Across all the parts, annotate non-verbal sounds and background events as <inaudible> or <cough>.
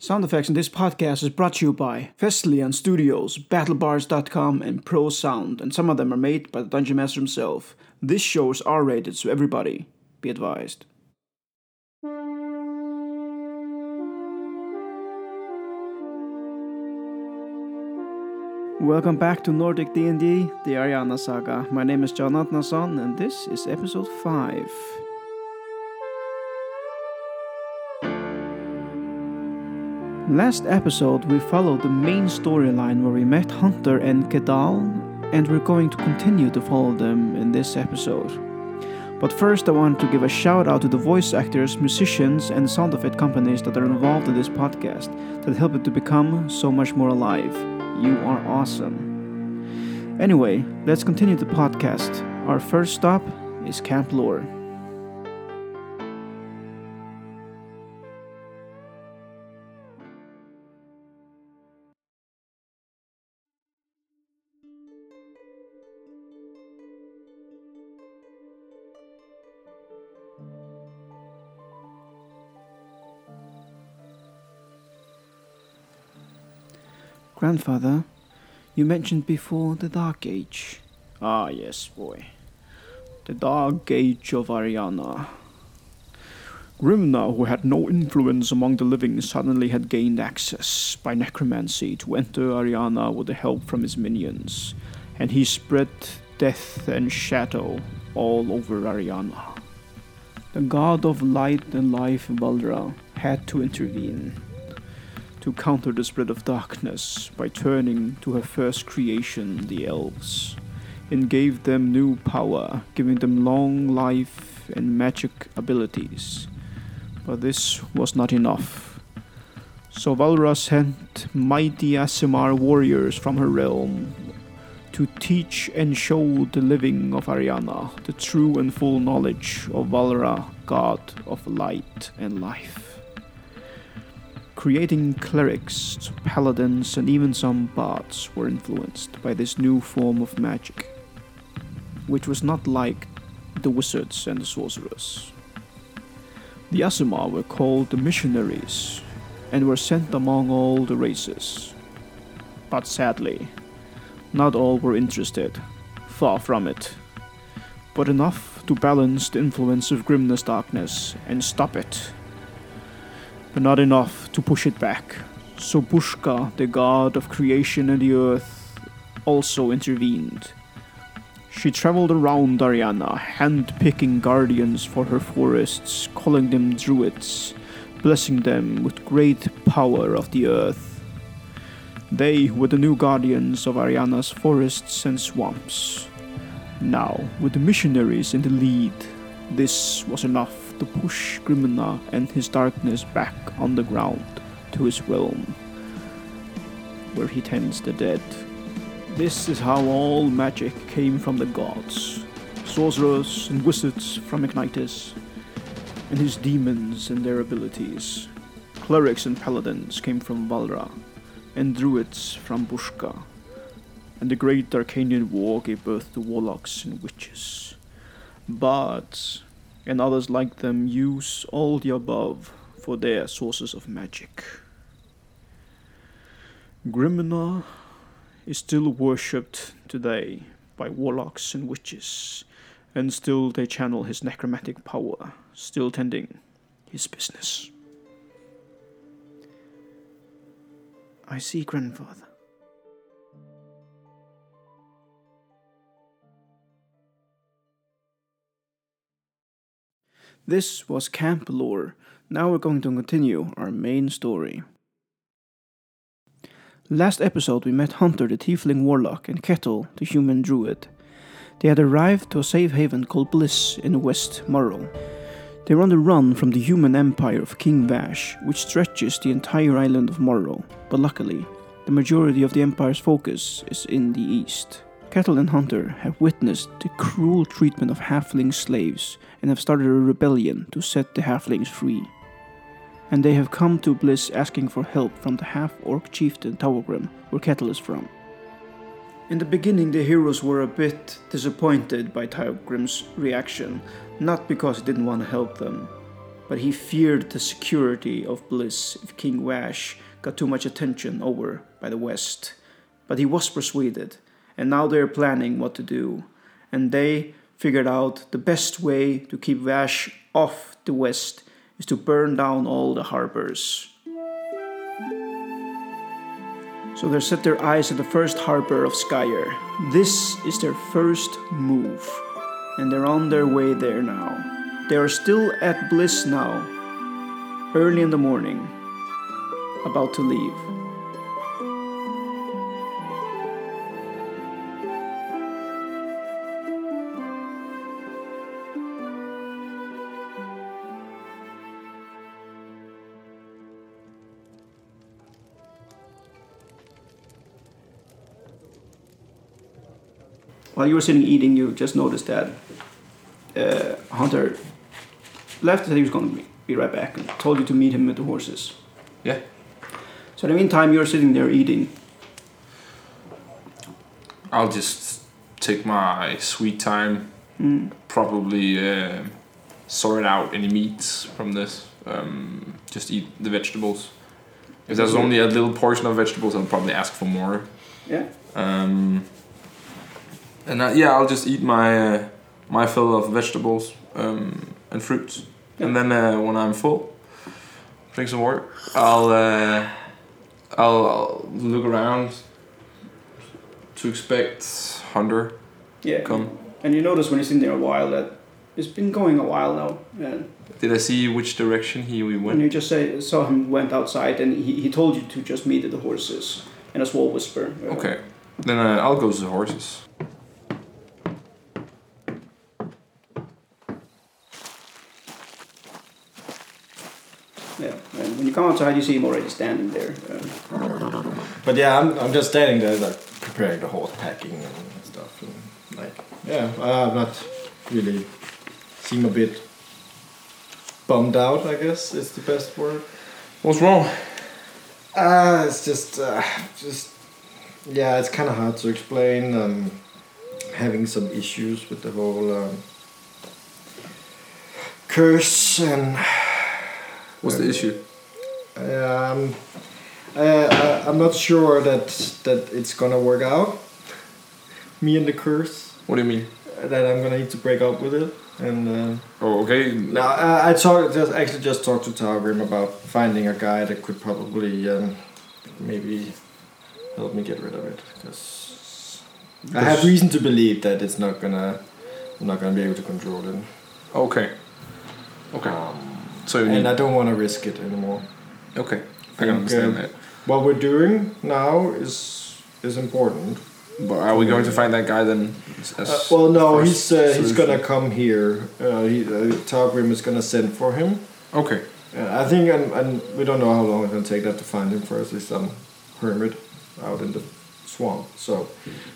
Sound effects in this podcast is brought to you by Festlian Studios, BattleBards.com, and Pro Sound, and some of them are made by the Dungeon Master himself. This show is R rated, so everybody be advised. Welcome back to Nordic D&D, the Ariana Saga. My name is John Atnason, and this is episode 5. Last episode, we followed the main storyline where we met Hunter and Kedal, and we're going to continue to follow them in this episode. But first, I want to give a shout out to the voice actors, musicians, and sound effect companies that are involved in this podcast that help it to become so much more alive. You are awesome. Anyway, let's continue the podcast. Our first stop is Camp Lore. Grandfather, you mentioned before the Dark Age. Ah, yes, boy. The Dark Age of Ariana. Grimna, who had no influence among the living, suddenly had gained access by necromancy to enter Ariana with the help from his minions, and he spread death and shadow all over Ariana. The god of light and life, Valdra, had to intervene to counter the spread of darkness by turning to her first creation, the elves, and gave them new power, giving them long life and magic abilities. But this was not enough. So Valra sent mighty Aasimar warriors from her realm to teach and show the living of Ariana the true and full knowledge of Valra, god of light and life creating clerics, paladins, and even some bards were influenced by this new form of magic, which was not like the wizards and the sorcerers. The Aasimar were called the missionaries and were sent among all the races. But sadly, not all were interested, far from it, but enough to balance the influence of Grimna's darkness and stop it but not enough to push it back. So Bushka, the god of creation and the earth, also intervened. She traveled around Ariana, hand-picking guardians for her forests, calling them druids, blessing them with great power of the earth. They were the new guardians of Ariana's forests and swamps. Now, with the missionaries in the lead, this was enough to push Grimna and his darkness back on the ground to his realm, where he tends the dead. This is how all magic came from the gods sorcerers and wizards from Ignitus, and his demons and their abilities. Clerics and paladins came from Valra, and druids from Bushka, and the great Arcanian war gave birth to warlocks and witches. But and others like them use all the above for their sources of magic. Grimnar is still worshipped today by warlocks and witches, and still they channel his necromantic power, still tending his business. I see, grandfather. This was Camp Lore. Now we're going to continue our main story. Last episode we met Hunter the Tiefling Warlock and Kettle the Human Druid. They had arrived to a safe haven called Bliss in West Morrow. They were on the run from the human empire of King Vash, which stretches the entire island of Morrow, but luckily, the majority of the empire's focus is in the east. Kettle and Hunter have witnessed the cruel treatment of halfling slaves and have started a rebellion to set the halflings free. And they have come to Bliss asking for help from the half orc chieftain Tawagrim, where Kettle is from. In the beginning, the heroes were a bit disappointed by Tawagrim's reaction, not because he didn't want to help them, but he feared the security of Bliss if King Vash got too much attention over by the West. But he was persuaded, and now they're planning what to do. And they figured out the best way to keep Vash off the West is to burn down all the harbors. So they set their eyes at the first harbor of Skyer. This is their first move, and they're on their way there now. They are still at Bliss now, early in the morning, about to leave. While you were sitting eating, you just noticed that uh, Hunter left said he was going to be, right back and told you to meet him with the horses. Yeah. So in the meantime, you're sitting there eating. I'll just take my sweet time. Mm. Probably uh, sort out any meats from this. Um, just eat the vegetables. If there's only a little portion of vegetables, I'll probably ask for more. Yeah. Um, and uh, yeah, I'll just eat my uh, my fill of vegetables um, and fruits, and then uh, when I'm full, drink some water. I'll, uh, I'll I'll look around to expect Hunter Yeah. come. And you notice when you're sitting there a while that it's been going a while now. And Did I see which direction he went? And you just say, saw him went outside and he, he told you to just meet the horses in a small whisper. Uh, Okay, then uh, I'll go to the horses. Yeah. And when you come outside, you see him already standing there. Uh, But yeah, I'm, I'm just standing there, like preparing the horse packing and stuff. And, like, yeah, I'm not really seem a bit bummed out. I guess is the best word. What's wrong? Uh, it's just, uh, just, yeah, it's kind of hard to explain. Um, having some issues with the whole um, curse and What's the issue? Um, I, I, I'm not sure that that it's gonna work out. Me and the curse. What do you mean? That I'm gonna need to break up with it. And uh, Oh, okay. no, I, I talked just actually just talked to Targrim about finding a guy that could probably um, maybe help me get rid of it because I have reason to believe that it's not gonna I'm not gonna be able to control it. Okay. Okay. So you need. And I don't want to risk it anymore. Okay. I can understand uh, that. What we're doing now is is important. But are we going to find that guy then? Uh, well, no, he's uh, he's gonna come here. Uh, he uh, Targrim is gonna send for him. Okay. Uh, I think, and, and we don't know how long it's gonna take that to find him first. He's some hermit out in the swamp. So,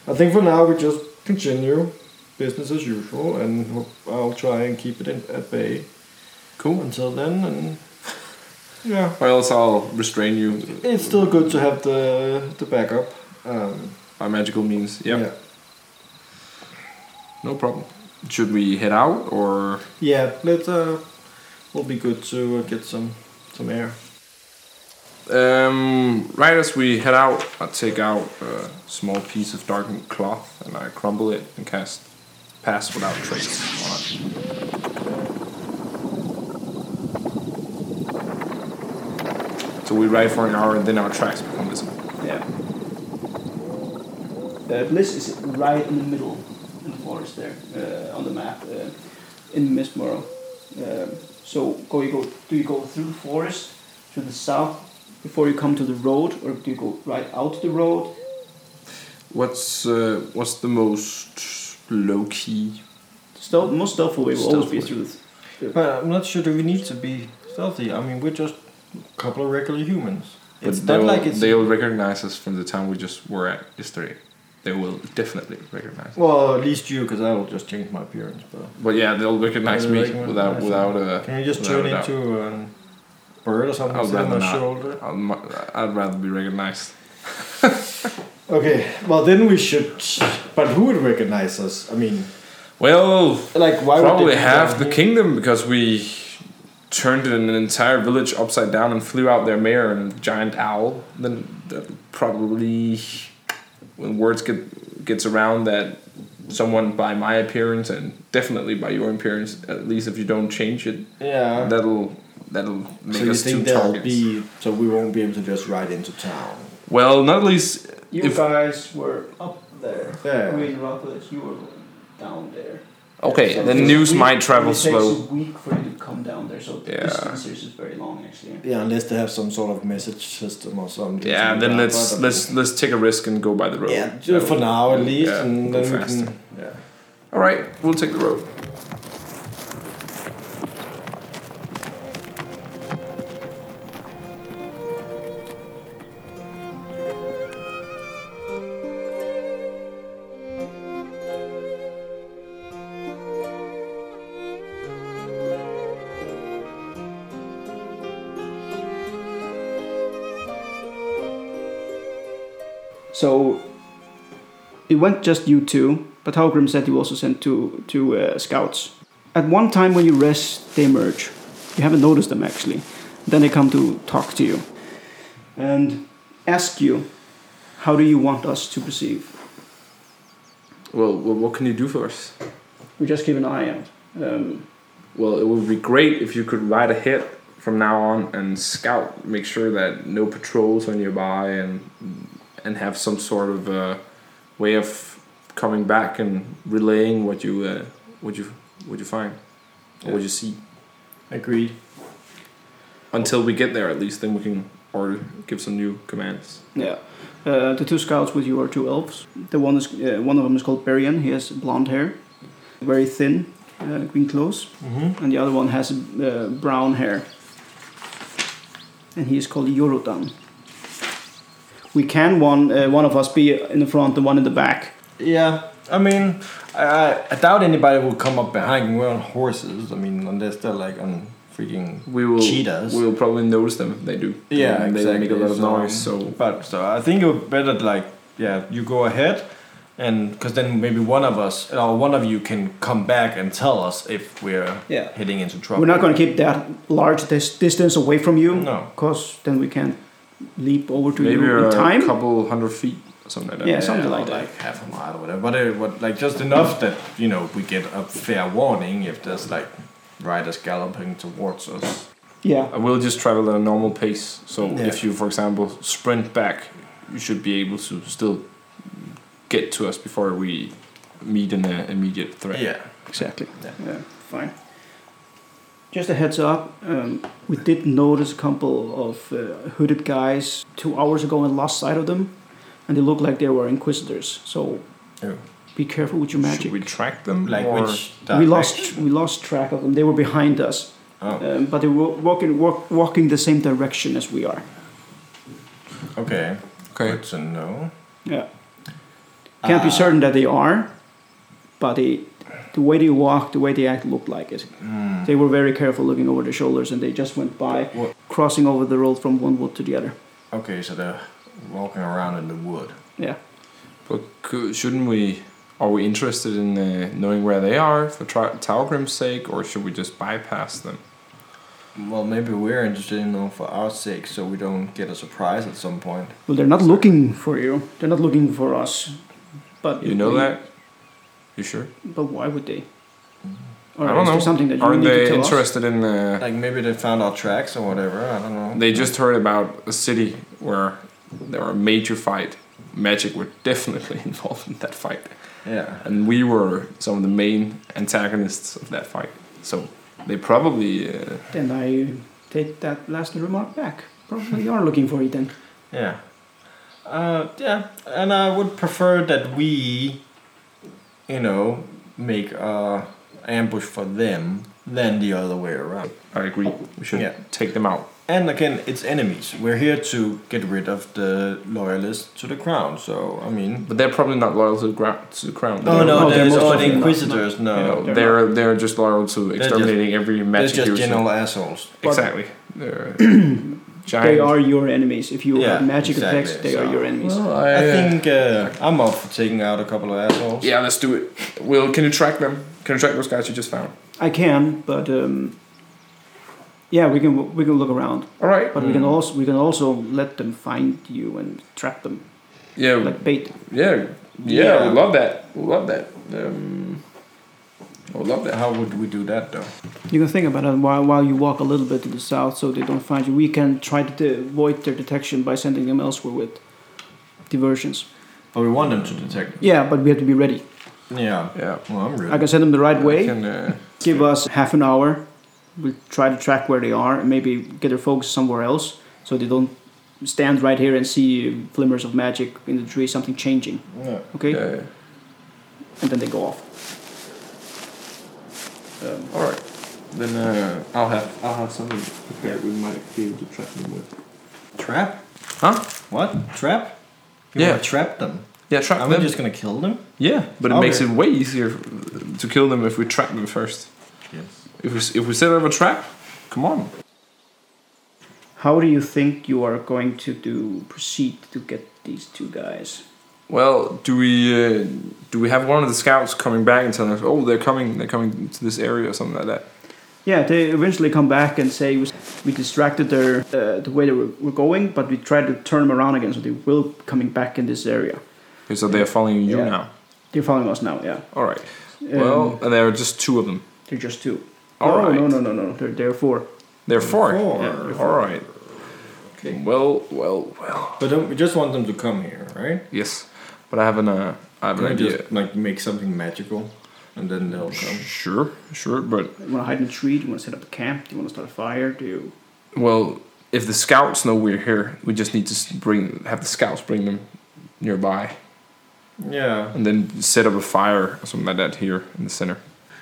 I think for now we just continue business as usual, and I'll try and keep it in, at bay Cool. until then. And yeah, Or else I'll restrain you it's still good to have the the backup. Um, by magical means. Yep. Yeah. No problem. Should we head out or? Yeah, Let's. uh, will be good to uh, get some some air. Um, right as we head out, I take out a small piece of darkened cloth and I crumble it and cast pass without trace on it. So we ride for an hour and then our tracks become visible. yeah. Uh, Bliss is right in the middle in the forest there uh, on the map uh, in West Morrow. Um, so go you go do you go through the forest to the south before you come to the road, or do you go right out the road? What's uh, what's the most low key? Stealth, most stealthful way will always be Stealth through. The, But I'm not sure. Do we need to be stealthy? I mean, we're just a couple of regular humans. It's not they'll, like it's. they'll recognize us from the time we just were at yesterday. They will definitely recognize. us. Well, at least you, because I will just change my appearance. But But yeah, they'll recognize They'll me recognize without us. without uh, can you just turn into a bird or something? I'd on rather my not. shoulder. I'd, I'd rather be recognized. <laughs> Okay, well then we should. But who would recognize us? I mean, Well, like why would probably they half the here? kingdom because we turned an entire village upside down and flew out their mayor and a giant owl, then uh, probably when words get gets around that someone by my appearance and definitely by your appearance, at least if you don't change it, Yeah. that'll that'll make so you us two think there'll targets. be so we won't be able to just ride into town? well, not at least You If- guys were up there. Yeah. Green Rockledge, you were down there. okay. So the news week- might travel it slow. takes a week for you to come down there, so the Yeah. distance is very long actually. Yeah, unless they have some sort of message system or something. Yeah, to then let's let's let's take a risk and go by the road. Yeah, do it for now at least, Yeah, and go then we faster. can. Yeah. All right, we'll take the road. Went just you two, but Halgrim said you also sent two two uh, scouts. At one time when you rest, they emerge. You haven't noticed them actually. Then they come to talk to you and ask you, "How do you want us to perceive?" Well, well, what can you do for us? We just keep an eye out. Um, Well, it would be great if you could ride ahead from now on and scout, make sure that no patrols are nearby, and and have some sort of uh, way of coming back and relaying what you uh, what you what you find or what you see. Agreed. Until we get there, at least, then we can or give some new commands. yeah. Uh, the two scouts with you are two elves. The one is uh, one of them is called Berian. He has blonde hair, very thin, uh, green clothes. Mm-hmm. and the other one has uh, brown hair. And he is called Yorutan. We can one uh, one of us be in the front and one in the back. Yeah, I mean, I, I, I doubt anybody will come up behind. We're on horses. I mean, unless they're like on freaking. We will Cheetahs. We will probably notice them if they do. Yeah, And they exactly. make a lot of So- noise. So But so I think you're better like yeah, you go ahead, and because then maybe one of us or one of you can come back and tell us if we're Yeah. heading into trouble. We're not going to keep that large dis- distance away from you, No. because then we can leap over to maybe you in a time. couple hundred feet, something like that. Yeah, something or like that. Like half a mile or whatever. But it, what like just enough that you know we get a fair warning if there's like riders galloping towards us. Yeah, I will just travel at a normal pace. So Yeah. if you, for example, sprint back, you should be able to still get to us before we meet an uh, immediate threat. Yeah. exactly. Yeah. Yeah, fine. Just a heads up, um, we did notice a couple of uh, hooded guys two hours ago and lost sight of them, and they looked like they were inquisitors. So Oh. be careful with your magic. Should we track them? Like or which? we lost we lost track of them. They were behind us, Oh, um, but they were walking walk, walking the same direction as we are. okay. Okay. Good to know. Yeah, can't be Ah. certain that they are, but they, the way they walk, the way they act, looked like it. Hmm. They were very careful looking over their shoulders, and they just went by, What? crossing over the road from one wood to the other. Okay, so they're walking around in the wood. Yeah. But cou- shouldn't we? Are we interested in uh, knowing where they are for Tra- Talgrim's sake, or should we just bypass them? Well, maybe we're interested in them for our sake, so we don't get a surprise at some point. Well, they're not looking for you. They're not looking for us. But You know that? You sure? But why would they? Or I don't is know. there something that you Aren't need to they tell us? interested in? Uh, Like maybe they found our tracks or whatever. I don't know. they just heard about a city where there were a major fight. Magic were definitely <laughs> involved in that fight, yeah. and we were some of the main antagonists of that fight. So they probably. Uh, Then I take that last remark back. Probably are looking for it then. Yeah. Uh, yeah, and I would prefer that we, you know, make a ambush for them than the other way around. I agree. Oh, we should Yeah. take them out. And again, it's enemies. We're here to get rid of the loyalists to the crown. So I mean, But they're probably not loyal to the, gra- to the crown. oh They're- no, no, they're there's most all the definitely not. inquisitors. You No, know, they're they're they're just loyal to just- exterminating every they're magic just user. general assholes. Exactly. They're giant. They are your enemies. If you Yeah, have magic exactly, effects, they are your enemies. Well, I I, uh, think uh, I'm up for taking out a couple of assholes. Yeah, let's do it. Will, can you track them? Can you track those guys you just found? I can, but um, Yeah, we can we can look around, All right. but we can also we can also let them find you and trap them Yeah. like bait. yeah. Yeah. Yeah. We love that. We love that. Um, I would love that. How would we do that though? You can think about it while while you walk a little bit to the south, so they don't find you. We can try to avoid their detection by sending them elsewhere with diversions. But we want them to detect. Yeah, but we have to be ready. Yeah. Yeah. Well, I'm ready. I can send them the right I way. can, uh, Give us half an hour. We'll try to track where they are and maybe get their focus somewhere else, so they don't stand right here and see flimmers of magic in the tree, something changing. Yeah. Okay, yeah, yeah. and then they go off. Um, All right. Then uh, I'll have I'll have something prepared. We might be able to trap them with. Trap? Huh? What? Trap? You Yeah. wanna trap them? Yeah, trap Are we just gonna kill them? Yeah, but it Okay. makes it way easier to kill them if we trap them first. Yes. If we if we set up a trap, come on. how do you think you are going to do proceed to get these two guys? Well, do we uh, do we have one of the scouts coming back and telling us, oh, they're coming, they're coming to this area or something like that? Yeah, they eventually come back and say we- we distracted their uh, the way they were, were going, but we tried to turn them around again, so they will coming back in this area. Okay, so they're following you Yeah. now. They're following us now. Yeah. All right. Um, well, and there are just two of them. they're just two. All oh, right. no, no, no, no. They're, they're four. They're four. Four. Yeah, they're All right. Okay. Well, well, well. But don't, we just want them to come here, right? Yes, but I have an uh, I have Can an we idea. just like make something magical, and then they'll come? Sure, sure, but You want to hide in a tree? Do you want to set up a camp? Do you want to start a fire? Do you? well, if the scouts know we're here, we just need to bring have the scouts bring them nearby, Yeah. and then set up a fire or something like that here in the center.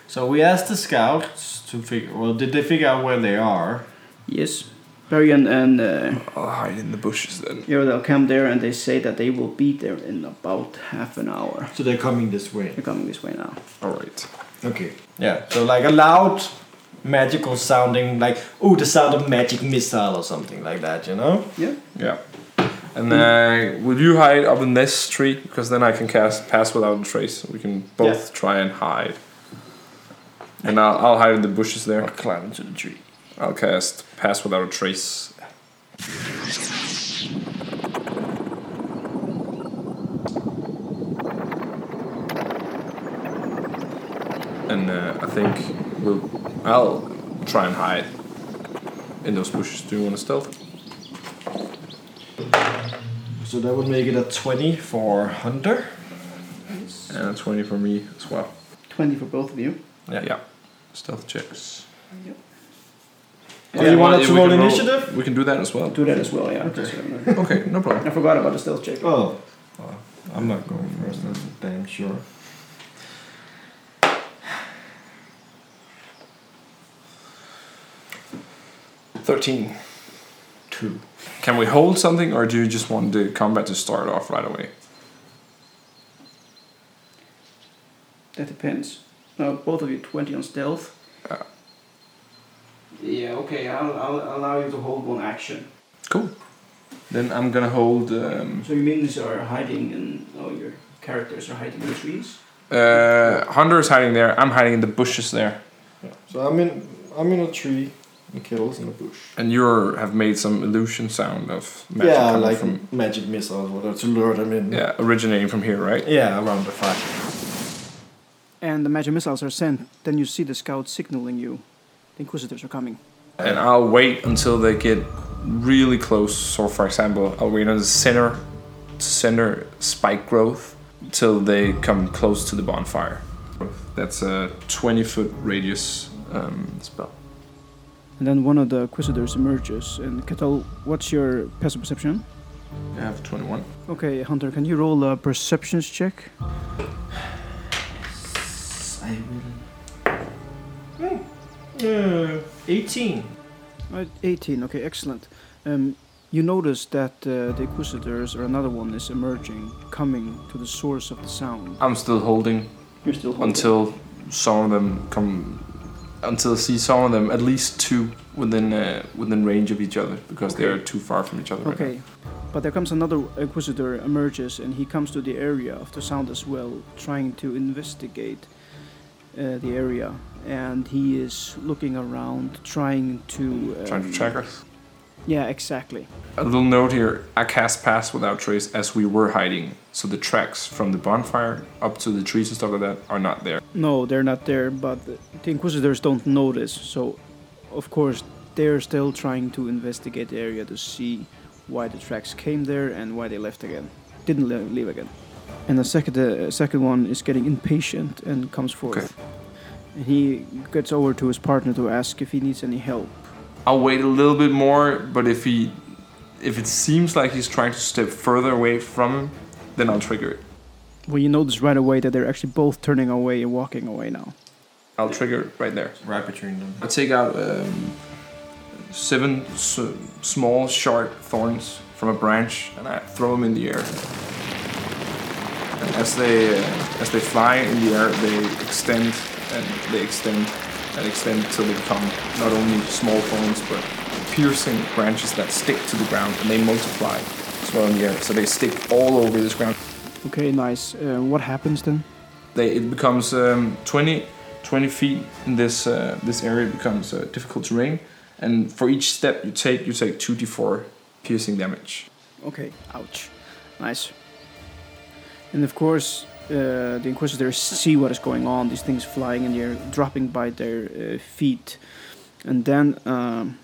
So we asked the scouts to figure. Well, did they figure out where they are? Yes. Barry and, and uh, I'll hide in the bushes then. yeah, they'll come there and they say that they will be there in about half an hour. So they're coming this way. They're coming this way now. All right. Okay. Yeah. So like a loud, magical sounding, like oh, the sound of magic missile or something like that. You know? Yeah. Yeah. And uh, will you hide up in this tree? Because then I can cast Pass Without a Trace. We can both try and hide. And I'll, I'll hide in the bushes there. Or climb into the tree. I'll cast Pass Without a Trace. And uh, I think we'll. I'll try and hide in those bushes. Do you want to stealth? So that would make it a twenty for hunter. And a 20 for me as well. 20 for both of you. Yeah. Yeah. Stealth checks. Oh, you wanted yeah, to roll can initiative? We can do that as well. Do that as well, yeah. Okay. Uh, Okay, no problem. I forgot about the stealth check. Oh. Well, I'm not going first. That's damn sure. Thirteen. Two. Can we hold something, or do you just want the combat to start off right away? That depends. No, both of you 20 on stealth. Yeah. Yeah, okay, I'll, I'll allow you to hold one action. Cool. Then I'm gonna hold. Um, So your minions are hiding in. Oh, your characters are hiding in the trees? uh, Hunter is hiding there. I'm hiding in the bushes there, Yeah. So I'm in. I'm in a tree. And Kettle's in a bush. and you have made some illusion sound of magic yeah, coming like from magic missiles, whatever, to lure them in. yeah, originating from here, right? Yeah, around the fire. And the magic missiles are sent. Then you see the scout signaling you. The Inquisitors are coming. And I'll wait until they get really close. So, for example, I'll wait on the center, center spike growth till they come close to the bonfire. That's a 20 foot radius um, spell. And then one of the Inquisitors emerges. And Ketal, what's your passive perception? I have 21. Okay, Hunter, can you roll a perceptions check? I will. Uh, 18. Uh, 18, okay, excellent. Um, you notice that uh, the Inquisitors, or another one, is emerging, coming to the source of the sound. I'm still holding You're still holding. until some of them come. Until I see some of them, at least two within uh, within range of each other, because they are too far from each other. right now. Okay, but there comes another Inquisitor emerges, and he comes to the area of the sound as well, trying to investigate. Uh, the area, and he is looking around, trying to. Um, Trying to track us. Yeah, exactly. A little note here: I cast pass without trace as we were hiding, so the tracks from the bonfire up to the trees and stuff like that are not there. No, they're not there, but the Inquisitors don't notice, so of course they're still trying to investigate the area to see why the tracks came there and why they left again. Didn't leave again. And the second, uh, second one is getting impatient and comes forth. Okay. And he gets over to his partner to ask if he needs any help. I'll wait a little bit more, but if he, if it seems like he's trying to step further away from him, then I'll trigger it. Well, you notice right away that they're actually both turning away and walking away now. I'll trigger it right there. Right between them. I take out um, seven s- small sharp thorns from a branch and I throw them in the air. And as they uh, as they fly in the air, they extend and they extend and extend till they become not only small thorns but piercing branches that stick to the ground and they multiply as well in the air. So they stick all over this ground. Okay, nice. Uh, what happens then? They, it becomes um, 20, 20 feet in this uh, this area becomes uh, difficult terrain, and for each step you take, you take two d4 piercing damage. Okay, ouch. Nice. And of course, uh, the Inquisitors see what is going on, these things flying in the air, dropping by their uh, feet. And then um,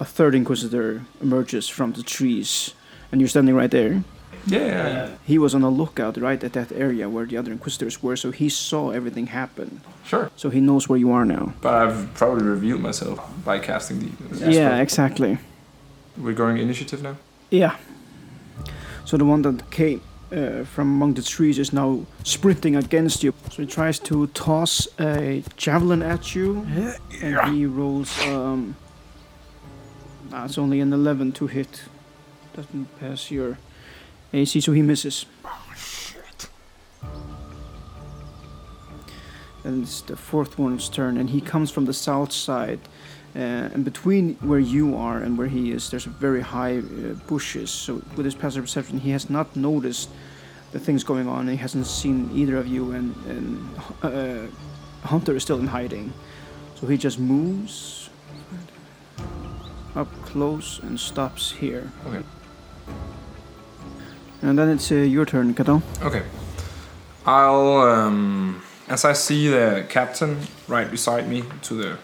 a third Inquisitor emerges from the trees, and you're standing right there. Yeah, He was on a lookout right at that area where the other Inquisitors were, so he saw everything happen. sure. So he knows where you are now. But I've probably revealed myself by casting the. Yeah, exactly. We're going initiative now. Yeah. So the one that came uh, from among the trees is now sprinting against you. So he tries to toss a javelin at you, and he rolls. Um, it's only an 11 to hit. Doesn't pass your AC, so he misses. And it's the fourth one's turn, and he comes from the south side. Uh, and between where you are and where he is, there's very high uh, bushes. So with his passive perception, he has not noticed the things going on. He hasn't seen either of you, and, and uh, Hunter is still in hiding. So he just moves up close and stops here. Okay. And then it's uh, your turn, Kato. Okay. I'll um, as I see the captain right beside me to the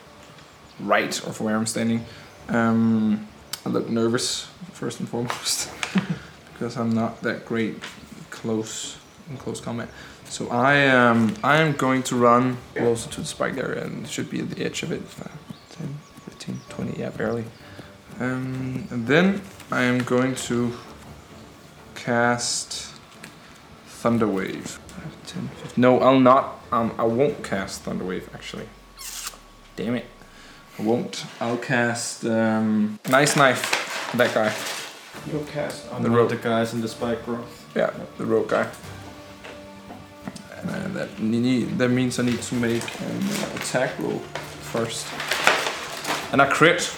right of where I'm standing. Um, I look nervous first and foremost <laughs> because I'm not that great close in close combat. So I um I am going to run closer to the spike there and should be at the edge of it. Uh, 10, 15, 20, yeah, barely. Um, and then I am going to cast Thunder Wave. 10, 15. No, I'll not. Um, I won't cast Thunder Wave actually. Damn it. I won't. I'll cast um, Ice Knife. That guy. You'll cast on The the, rope. the guys in the spike growth. Yeah, the rogue guy. And uh, that need, that means I need to make an attack roll first. And I crit.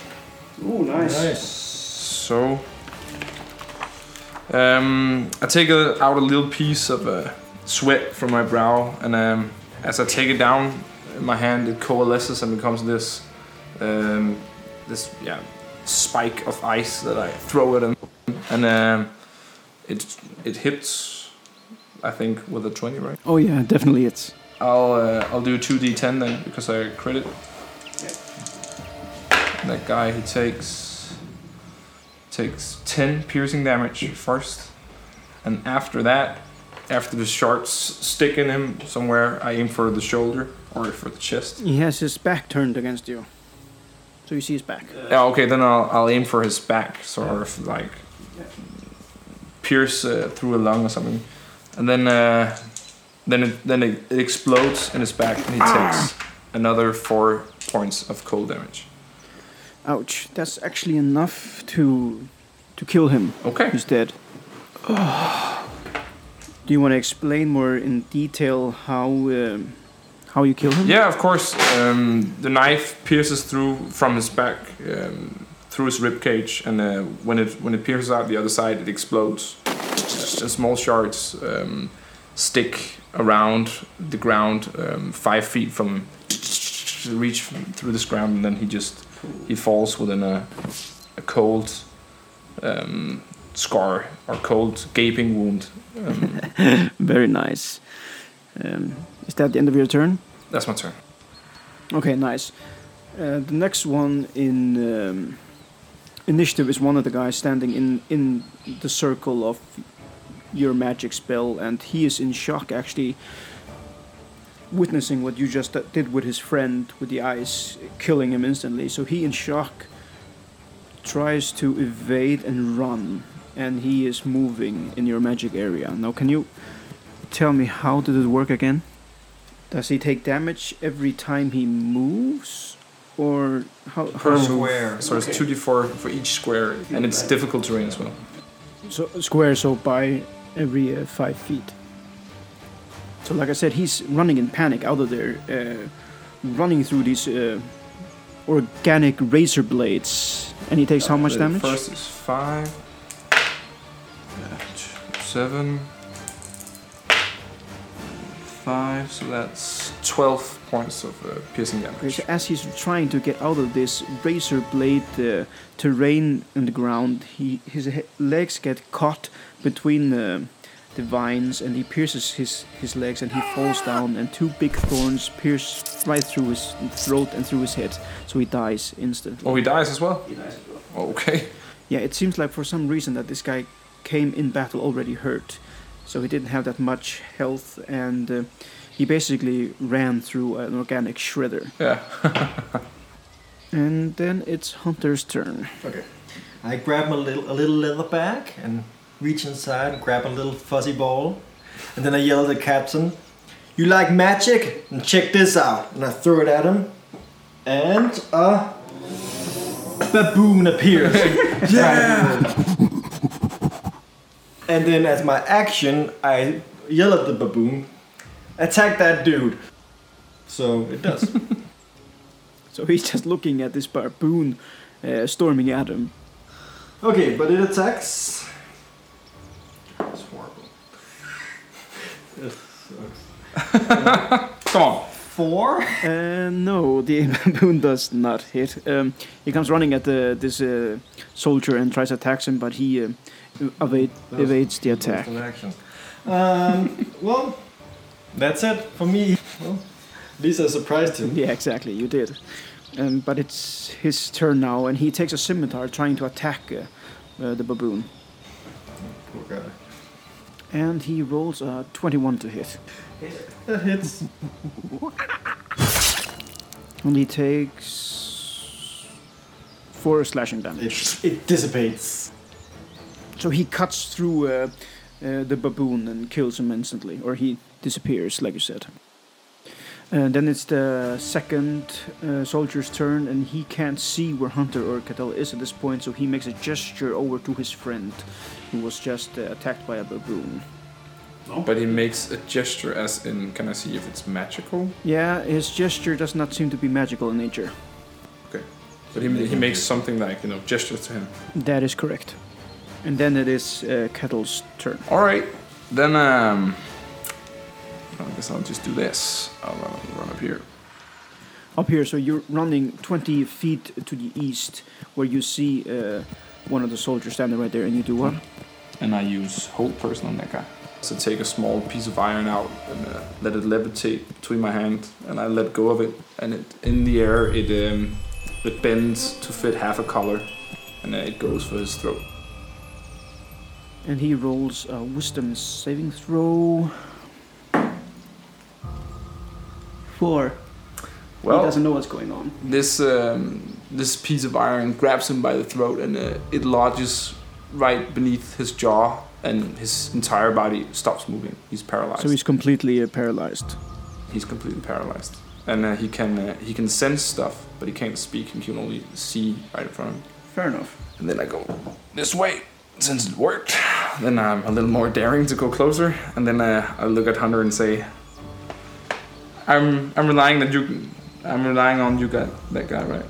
Ooh, Nice. So um, I take a, out a little piece of uh, sweat from my brow, and um, as I take it down in my hand, it coalesces and becomes this um, this yeah spike of ice that I throw at him, and um, it it hits. I think with a twenty, right? Oh yeah, definitely it's. I'll uh, I'll do two d10 then because I crit it. That guy he takes takes ten piercing damage first, and after that, after the shards stick in him somewhere, I aim for the shoulder or for the chest. He has his back turned against you. So you see his back. Yeah, okay, then I'll I'll aim for his back, sort of like pierce uh, through a lung or something, and then uh, then it then it, it explodes in his back, and he takes another four points of cold damage. Ouch. That's actually enough to to kill him. Okay. He's dead. <sighs> Do you want to explain more in detail how um, how you kill him? Yeah, of course. Um, the knife pierces through from his back, um, through his rib cage, and uh, when it when it pierces out the other side, it explodes. Uh, small shards um, stick around the ground um, five feet from reach through this ground, and then he just he falls within a a cold um, scar or cold gaping wound. Um, <laughs> Very nice. Um, is that the end of your turn? that's my turn. Okay, nice. Uh, the next one in um, initiative is one of the guys standing in in the circle of your magic spell, and he is in shock actually, witnessing what you just did with his friend with the ice, killing him instantly. So he, in shock, tries to evade and run, and he is moving in your magic area. Now, can you tell me how did it work again? Does he take damage every time he moves, or how? Per how square. So it's two d four for each square, and it's difficult terrain as well. so square, so by every uh, five feet. So, like I said, he's running in panic out of there, uh, running through these uh, organic razor blades, and he takes how much damage? First is five, uh, seven, five. So that's twelve points of uh, piercing damage. as he's trying to get out of this razor blade uh, terrain in the ground, he his he- legs get caught between the, the vines, and he pierces his, his legs, and he falls down, and two big thorns pierce right through his throat and through his head, so he dies instantly. Oh, he dies as well. He dies as well. Okay. Yeah, it seems like for some reason that this guy came in battle already hurt, so he didn't have that much health, and uh, he basically ran through an organic shredder. Yeah. <laughs> And then it's Hunter's turn. Okay. I grab a little a little leather bag and reach inside and grab a little fuzzy ball. And then I yell at the captain, You like magic? And check this out. And I throw it at him. And a baboon appears. <laughs> yeah! And then as my action, I yell at the baboon, attack that dude. So it does. <laughs> So he's just looking at this baboon uh, storming at him. Okay, but it attacks. It's horrible. sucks. <laughs> Come on. Four. Uh, no, the <laughs> baboon does not hit. Um, he comes running at the, this uh, soldier and tries to attack him, but he uh, evade, evades the attack. Um, well, that's it for me. Well, at least I surprised him. Yeah, exactly, you did. Um, but it's his turn now, and he takes a scimitar trying to attack uh, uh, the baboon. Poor guy. And he rolls a 21 to hit. That hits. <laughs> And he takes 4 slashing damage. It, it dissipates. So he cuts through uh, uh, the baboon and kills him instantly, or he disappears, like you said. And then it's the second uh, soldier's turn, and he can't see where Hunter or Cattell is at this point, so he makes a gesture over to his friend, who was just uh, attacked by a baboon. But he makes a gesture as in, can I see if it's magical? Yeah, his gesture does not seem to be magical in nature. Okay. But he, he makes something like, you know, gestures to him. That is correct. And then it is uh, Kettle's turn. Alright, then, um. I guess I'll just do this. I'll run, run up here. Up here, so you're running 20 feet to the east, where you see uh, one of the soldiers standing right there, and you do what? And I use hold person on that guy. So take a small piece of iron out and uh, let it levitate between my hand, and I let go of it. And it, in the air, it um, it bends to fit half a collar, and uh, it goes for his throat. And he rolls a wisdom saving throw. Four. he Well, doesn't know what's going on. this um, this piece of iron grabs him by the throat, and uh, it lodges right beneath his jaw, and his entire body stops moving. He's paralyzed. So he's completely uh, paralyzed. he's completely paralyzed, and uh, he can uh, he can sense stuff, but he can't speak. He can only see right in front of him. Fair enough. And then I go this way, since it worked. Then I'm a little more daring to go closer, and then uh, I look at Hunter and say, "I'm I'm relying that you, I'm relying on you got that guy right.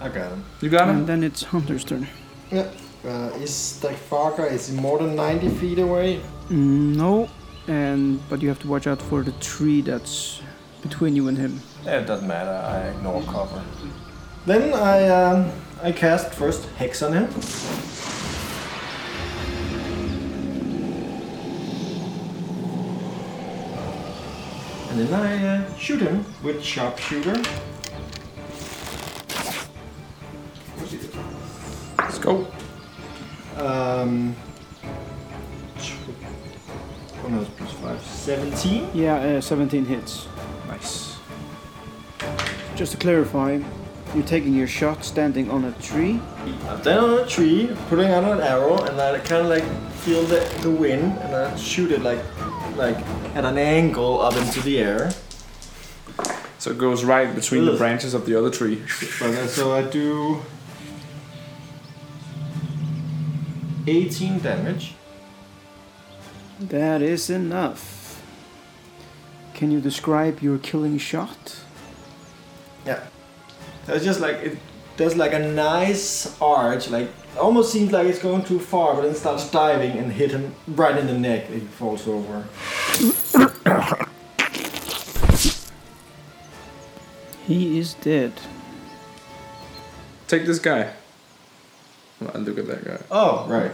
I got him. You got him. And then it's Hunter's turn. Yeah. Uh, is the fucker is he more than 90 feet away? Mm, no, and but you have to watch out for the tree that's between you and him. Yeah, it doesn't matter. I ignore cover. Then I um, I cast first hex on him. And then I uh, shoot him with sharpshooter. Let's go. Um, one else plus five, 17. Yeah, uh, 17 hits. Nice. Just to clarify, you're taking your shot standing on a tree. I'm down on a tree, putting out an arrow, and I kind of like feel the, the wind, and I shoot it like like at an angle up into the air. So it goes right between the branches of the other tree. But uh, so I do 18 damage. That is enough. Can you describe your killing shot? Yeah. So it's just like it does like a nice arch, like almost seems like it's going too far, but then starts diving and hit him right in the neck. and He falls over. He is dead. Take this guy. Well, look at that guy. Oh, right.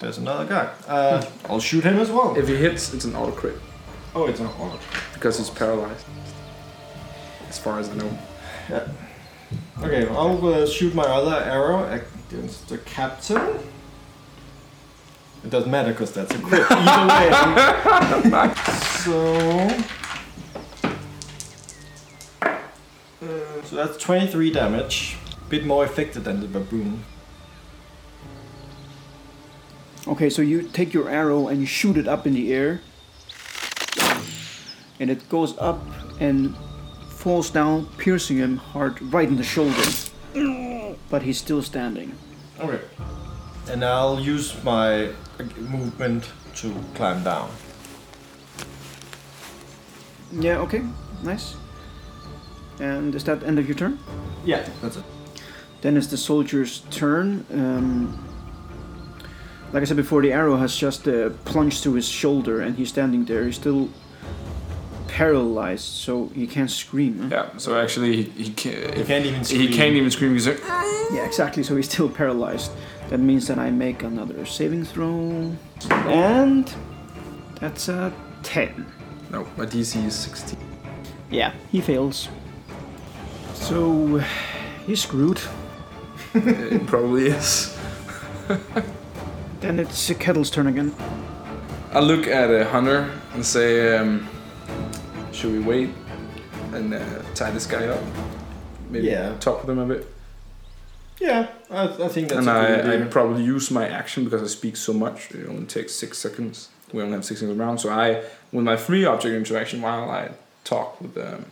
There's another guy. Uh, I'll shoot him as well. If he hits, it's an auto crit Oh, it's an arch. because he's paralyzed. As far as I know. Okay, I'll uh, shoot my other arrow against the captain. It doesn't matter because that's a crit <laughs> either way. so, uh, so that's 23 damage. Bit more effective than the baboon. Okay, so you take your arrow and you shoot it up in the air. And it goes up and falls down, piercing him hard right in the shoulder. But he's still standing. Okay. And I'll use my movement to climb down. Yeah, okay, nice. And is that end of your turn? Yeah, that's it. Then it's the soldier's turn. Um, like I said before, the arrow has just uh, plunged through his shoulder, and he's standing there. He's still paralyzed, so he can't scream. huh? Yeah. So actually, he, he can't. You can't even He can't even scream. He's like, Yeah, exactly. So he's still paralyzed. That means that I make another saving throw, and that's a ten. no, my DC is 16. Yeah, he fails. So he's screwed. <laughs> it probably is. Then it's Kettle's turn again. I look at a hunter and say, um, "Should we wait and uh, tie this guy up? Maybe Yeah. talk with him a bit." Yeah, I, I think that's and a good I, I idea. probably use my action because I speak so much. It only takes six seconds. We only have six seconds around. So I, with my free object interaction, while I talk with um,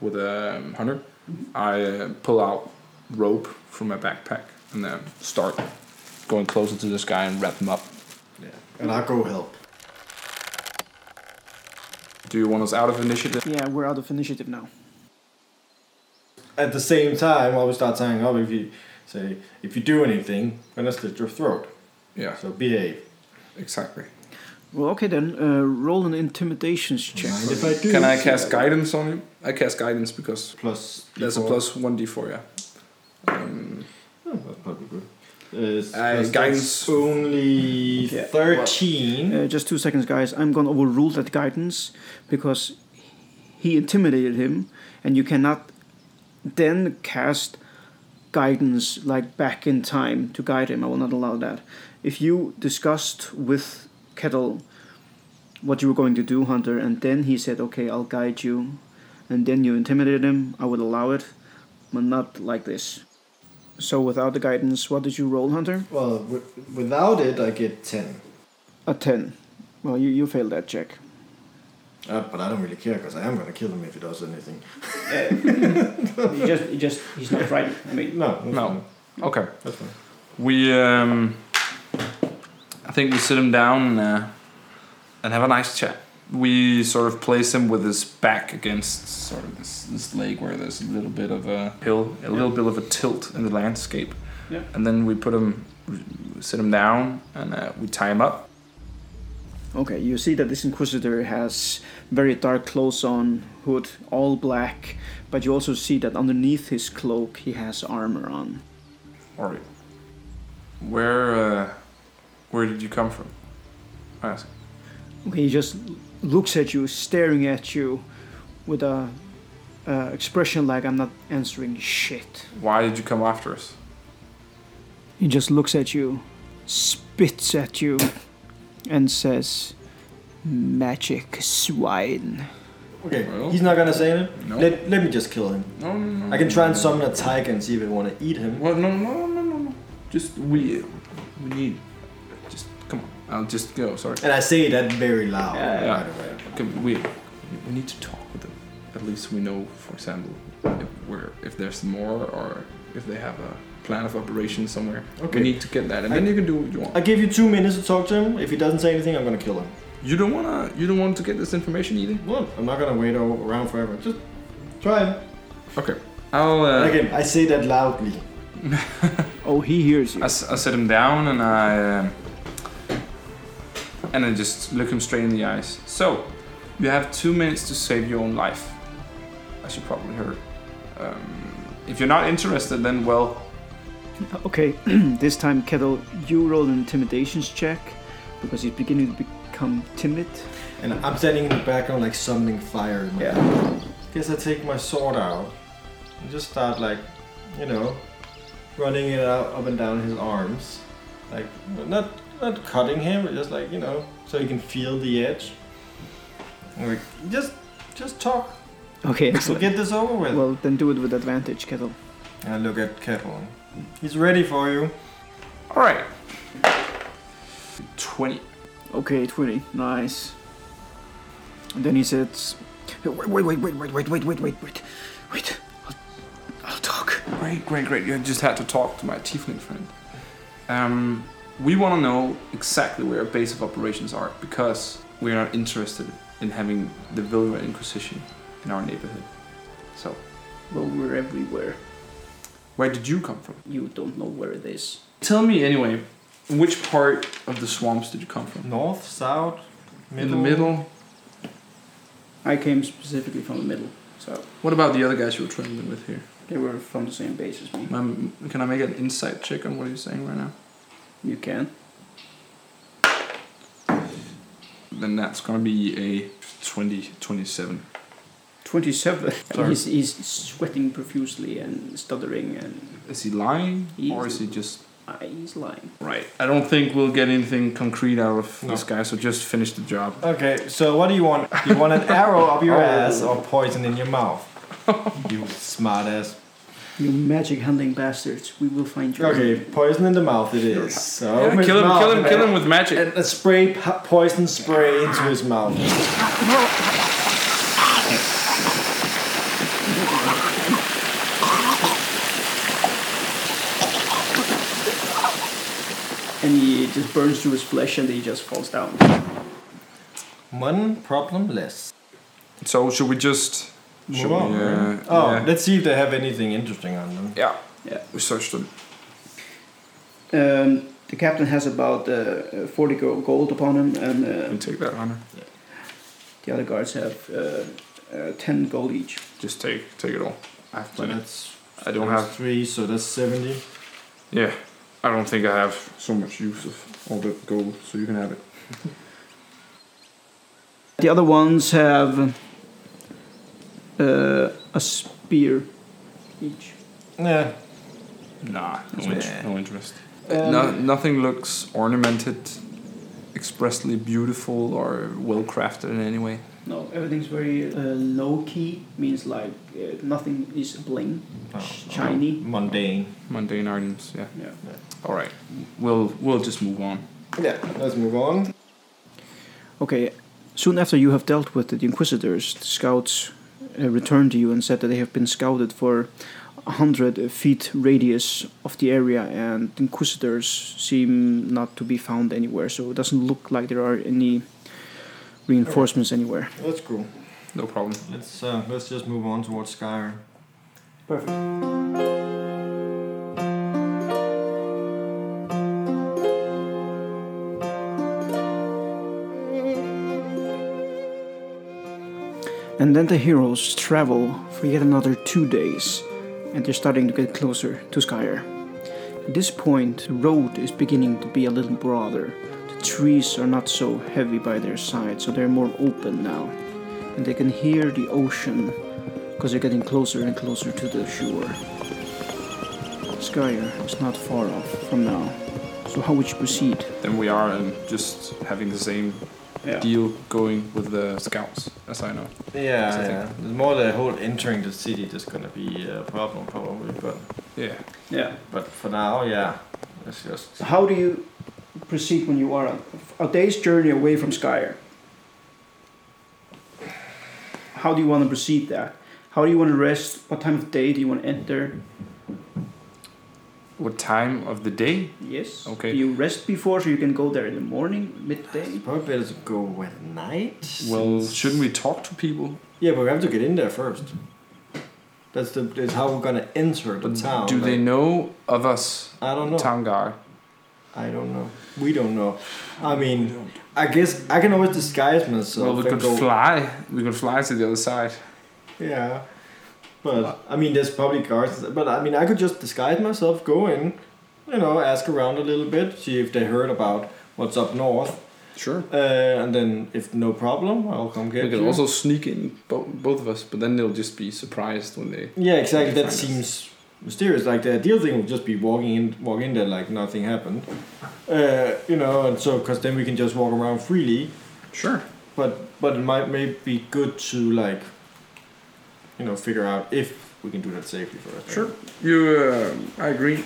with a um, hunter, I uh, pull out rope from my backpack and then start going closer to this guy and wrap him up. yeah. And I'll go help. Do you want us out of initiative? Yeah, we're out of initiative now. At the same time, I will start saying, oh, if you say, if you do anything, I'm gonna slit your throat. Yeah, So behave. exactly. Well, okay then. Uh, roll an intimidations check. Mind if I do? Can I cast guidance on him? I cast guidance because Plus. there's a D4. plus one d4. Yeah. Um, that's probably Uh, Uh, guidance- only Yeah. 13. Uh, just two seconds, guys. I'm gonna overrule that guidance because he intimidated him, and you cannot then cast guidance like back in time to guide him. I will not allow that. If you discussed with Kettle what you were going to do, Hunter, and then he said, "Okay, I'll guide you," and then you intimidated him, I would allow it, but not like this. So without the guidance, what did you roll, Hunter? well, w- without it, I get 10. A ten. Well, you, you failed that check. Uh, but I don't really care because I am gonna kill him if he does anything. <laughs> he just, he just, he's not frightened. I mean, No, that's No. fine. okay. That's fine. We, um, I think we sit him down uh, and have a nice chat. We sort of place him with his back against sort of this, this lake where there's a little bit of a hill, a little bit of a tilt in the landscape. Yeah. And then we put him, sit him down, and uh, we tie him up. Okay, you see that this Inquisitor has very dark clothes on, hood, all black, but you also see that underneath his cloak he has armor on. Alright. Where, uh, where did you come from? I ask. Okay, he just looks at you, staring at you with a uh, expression like I'm not answering shit. Why did you come after us? He just looks at you, spits at you, and says, Magic swine. Okay, Well. he's not gonna say it. No. Let, let me just kill him. No, no, no. I can try and summon a tiger and see if I want to eat him. Well, no, no, no, no, no. Just we, we need. Just come on. I'll just go. Sorry. And I say that very loud. Yeah, yeah. by the we, we need to talk with them. At least we know, for example, if we're if there's more or if they have a plan of operation somewhere. Okay. We need to get that, and I- then you can do what you want. I give you two minutes to talk to him. If he doesn't say anything, I'm gonna kill him. you don't wanna. You don't want to get this information either. Well, I'm not gonna wait around forever. Just try him. Okay. I'll. Uh, again, I say that loudly. <laughs> Oh, he hears you. I sit him down and I um, and then just look him straight in the eyes. So, you have two minutes to save your own life, as you probably heard. Um, if you're not interested, then well, Okay, <clears throat> this time, Kettle, you roll an intimidations check because he's beginning to become timid. And I'm standing in the background like summoning fire. In my Yeah. Guess I take my sword out and just start like, you know, running it out up and down his arms, like not not cutting him, just like you know, so he can feel the edge. Like just just talk. Okay, We'll excellent. get this over with. Well, then do it with advantage, Kettle. And I look at Kettle. He's ready for you. all right. Twenty. Okay, 20. Nice. And then he says, Wait, wait, wait, wait, wait, wait, wait, wait, wait, wait. Wait. I'll, I'll talk. Great, great, great. You just had to talk to my tiefling friend. Um, we want to know exactly where our base of operations are because we're not interested in having the Vilga Inquisition in our neighborhood. So, Well, we're everywhere. where did you come from? You don't know where it is. Tell me anyway, which part of the swamps did you come from? North, south, middle. In the middle? I came specifically from the middle, so What about the other guys you were traveling with here? they were from the same base as me. Um, can I make an insight check on what you're saying right now? You can. Then that's gonna be a 20, 27. 27. Sorry. He's, he's sweating profusely and stuttering, and Is he lying? Or is he just. uh, he's lying. Right. I don't think we'll get anything concrete out of No. this guy, so just finish the job. Okay, so what do you want? You want an arrow up your <laughs> Oh. ass or poison in your mouth? you <laughs> smart ass. You magic handling bastards, we will find you. Okay, poison in the mouth it is. So Yeah, open his kill him, mouth kill him, kill him with magic. And a spray po- poison spray into his mouth. And he just burns through his flesh and he just falls down. One problem less. So, should we just. Should Move on. we, right? oh, yeah. let's see if they have anything interesting on them. Yeah. Yeah. We searched them. Um, the captain has about uh, 40 gold upon him, and You uh, can take that, Hunter. the other guards have uh, uh, 10 gold each. Just take take it all. I have So that's I don't that's have. three, so that's seventy. Yeah. I don't think I have so much use of all the gold, so you can have it. The other ones have uh, a spear each. Yeah. Nah, no, Yeah. int- no interest. Um, no, nothing looks ornamented, expressly beautiful or well crafted in any way. No, everything's very uh, low key, means like uh, nothing is bling, Oh, shiny. Mundane. Mundane items, yeah. Yeah. All right, we'll we'll just move on. Yeah. Let's move on. Okay, soon after you have dealt with the Inquisitors, the scouts uh, return to you and said that they have been scouted for a hundred feet radius of the area, and Inquisitors seem not to be found anywhere. So it doesn't look like there are any reinforcements anywhere. That's cool. No problem. Let's uh, let's just move on towards Skyer. Perfect. And then the heroes travel for yet another two days, and they're starting to get closer to Skyer. At this point, the road is beginning to be a little broader. The trees are not so heavy by their side, so they're more open now. And they can hear the ocean because they're getting closer and closer to the shore. Skyer is not far off from now. So how would you proceed? Then we are um, just having the same Yeah. deal going with the scouts, as I know. Yeah, So I think- yeah. There's more the whole entering the city that's gonna be a problem probably, but Yeah. Yeah. but for now, yeah, it's just How do you proceed when you are a, a day's journey away from Skyer? How do you want to proceed that? How do you want to rest? What time of day do you want to enter? What time of the day? Yes. Okay. Do you rest before so you can go there in the morning, midday? probably better to go at night. Well, shouldn't we talk to people? Yeah, but we have to get in there first. That's the that's how we're gonna enter the town. Do they know of us, I don't know. town guard? I don't know. We don't know. I mean, I guess I can always disguise myself. well, we could go- fly. We could fly to the other side. Yeah. But I mean, there's probably cars. But I mean, I could just disguise myself, go in, you know, ask around a little bit, see if they heard about what's up north, Sure. uh, and then if no problem, I'll come get you. We could you. also sneak in, bo- both of us, but then they'll just be surprised when they. yeah, exactly. That find us. seems mysterious. Like the ideal thing would just be walking in, walk in there like nothing happened, uh, you know, and so because then we can just walk around freely. Sure. But but it might may be good to like, you know, figure out if we can do that safely for us. Sure. You, uh, I agree.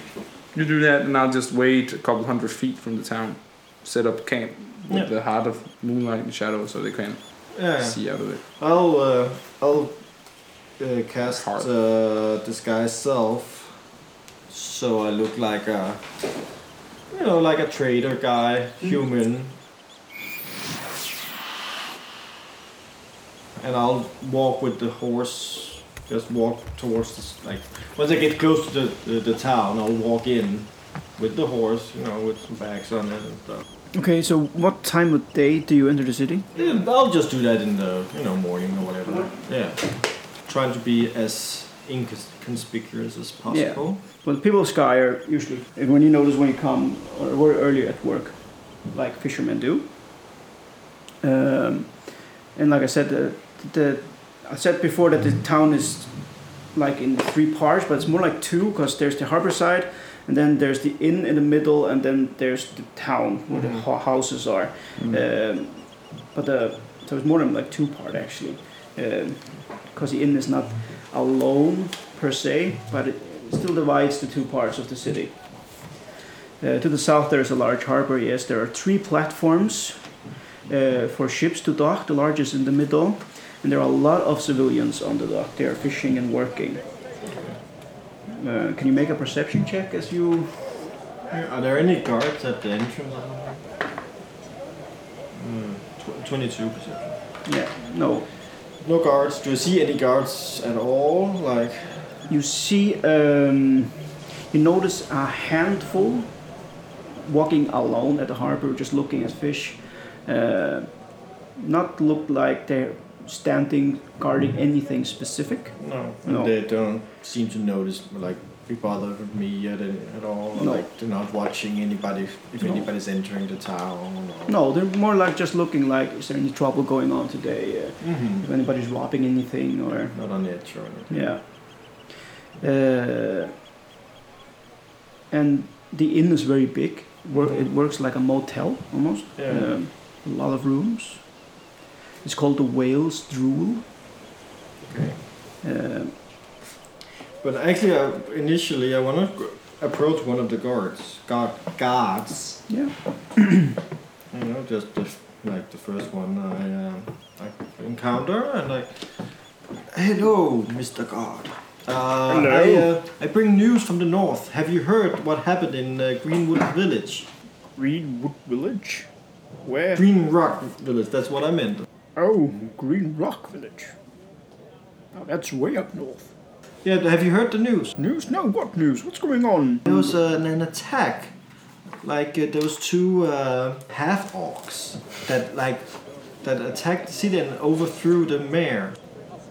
You do that, and I'll just wait a couple hundred feet from the town, set up camp with Yeah. the heart of moonlight and shadow, so they can Yeah. see out of it. I'll uh, I'll uh, cast Hard. uh, disguise self, so I look like a you know like a trader guy, human. And I'll walk with the horse. Just walk towards this like once I get close to the, the, the town, I'll walk in with the horse, you know, with some bags on it and stuff. Okay, so what time of day do you enter the city? Yeah, I'll just do that in the you know morning or whatever. Yeah, trying to be as inconspicuous as possible. Yeah. Well, people of Skyer usually, when you notice when you come, or very early at work, like fishermen do. Um, and like I said, the, the I said before that the town is like in three parts, but it's more like two because there's the harbor side, and then there's the inn in the middle, and then there's the town where the ho- houses are. Um, but the so it's more than like two part actually, because the inn is not alone per se, but it still divides the two parts of the city. Uh, to the south, there is a large harbor. Yes, there are three platforms uh, for ships to dock. The largest in the middle, and there are a lot of civilians on the dock. They are fishing and working. Uh, can you make a perception check as you? Are there any guards at the entrance? Mm, tw- Twenty-two perception. Yeah, no. No guards. Do you see any guards at all? Like, You see, um, you notice a handful walking alone at the harbor, just looking at fish. Uh, not look like they're standing guarding anything specific. no, No. They don't seem to notice, like, be bothered with me at, at all. Or, No. Like, they're not watching anybody if No. anybody's entering the town. Or... No, they're more like just looking like, is there any trouble going on today? Uh, hmm if anybody's robbing anything or Not on the edge or anything. yeah. Uh, and the inn is very big. Wor- it works like a motel almost. Yeah. Um, a lot of rooms. It's called the Whale's Drool. Okay. Uh, But actually, I, initially, I want to approach one of the guards. Guard, guards. yeah. <clears throat> You know, just the, like the first one I, um, I encounter, and like, hello, Mr. Guard. Uh, Hello. I, uh, I bring news from the north. Have you heard what happened in uh, Greenwood Village? Greenwood Village. Where? Green Rock Village. That's what I meant. Oh, Green Rock Village. Now that's way up north. Yeah. Have you heard the news? News? No, what news? What's going on? There was uh, an attack. Like uh, was two uh, half orcs that like that attacked the city and overthrew the mayor.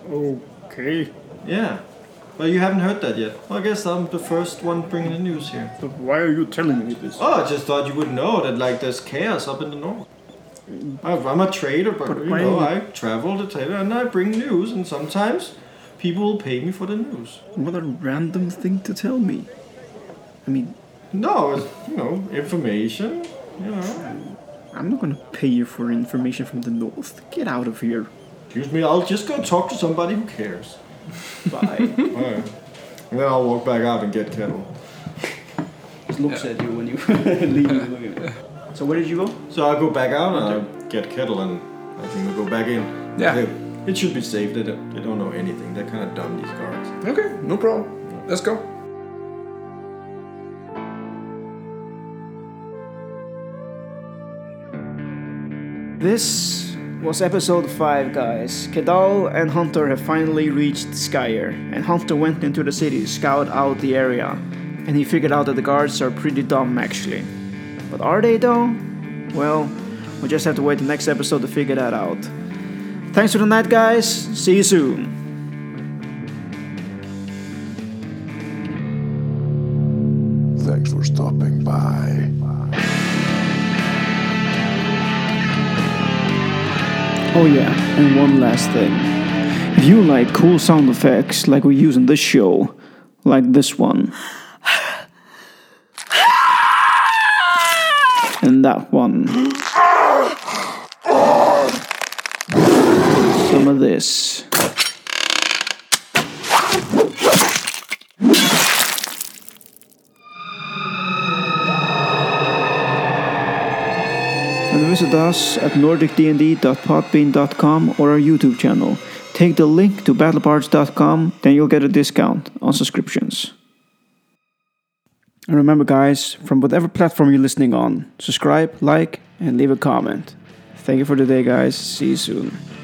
Okay. Yeah. Well, you haven't heard that yet. Well, I guess I'm the first one bringing the news here. But why are you telling me this? Oh, I just thought you would know that like there's chaos up in the north. I- I'm a trader, but, But you why- know I travel the trader and I bring news, and sometimes people will pay me for the news. What a random thing to tell me. I mean, No, it's you know information. You know. I'm not gonna pay you for information from the north. Get out of here. Excuse me, I'll just go talk to somebody who cares. Bye. <laughs> Alright. And then I'll walk back out and get kettle. Just looks at you when you <laughs> <laughs> leave. So where did you go? So I'll go back out uh, and I'll get kettle and I think we'll go back in. Yeah. They- It should be safe. They don't, they don't know anything. They're kind of dumb, these guards. Okay, no problem. Let's go. This was episode 5, guys. Kedal and Hunter have finally reached Skyer, and Hunter went into the city to scout out the area, and he figured out that the guards are pretty dumb actually. But are they though? Well, we just have to wait the next episode to figure that out. Thanks for the night, guys. See you soon. Thanks for stopping by. Oh yeah, and one last thing. If you like cool sound effects like we use in this show, like this one, and that one, some of this. and visit us at nordicdnd.podbean.com or our YouTube channel. Take the link to BattleBards.com, then you'll get a discount on subscriptions. And remember, guys, from whatever platform you're listening on, subscribe, like, and leave a comment. Thank you for today, guys. See you soon.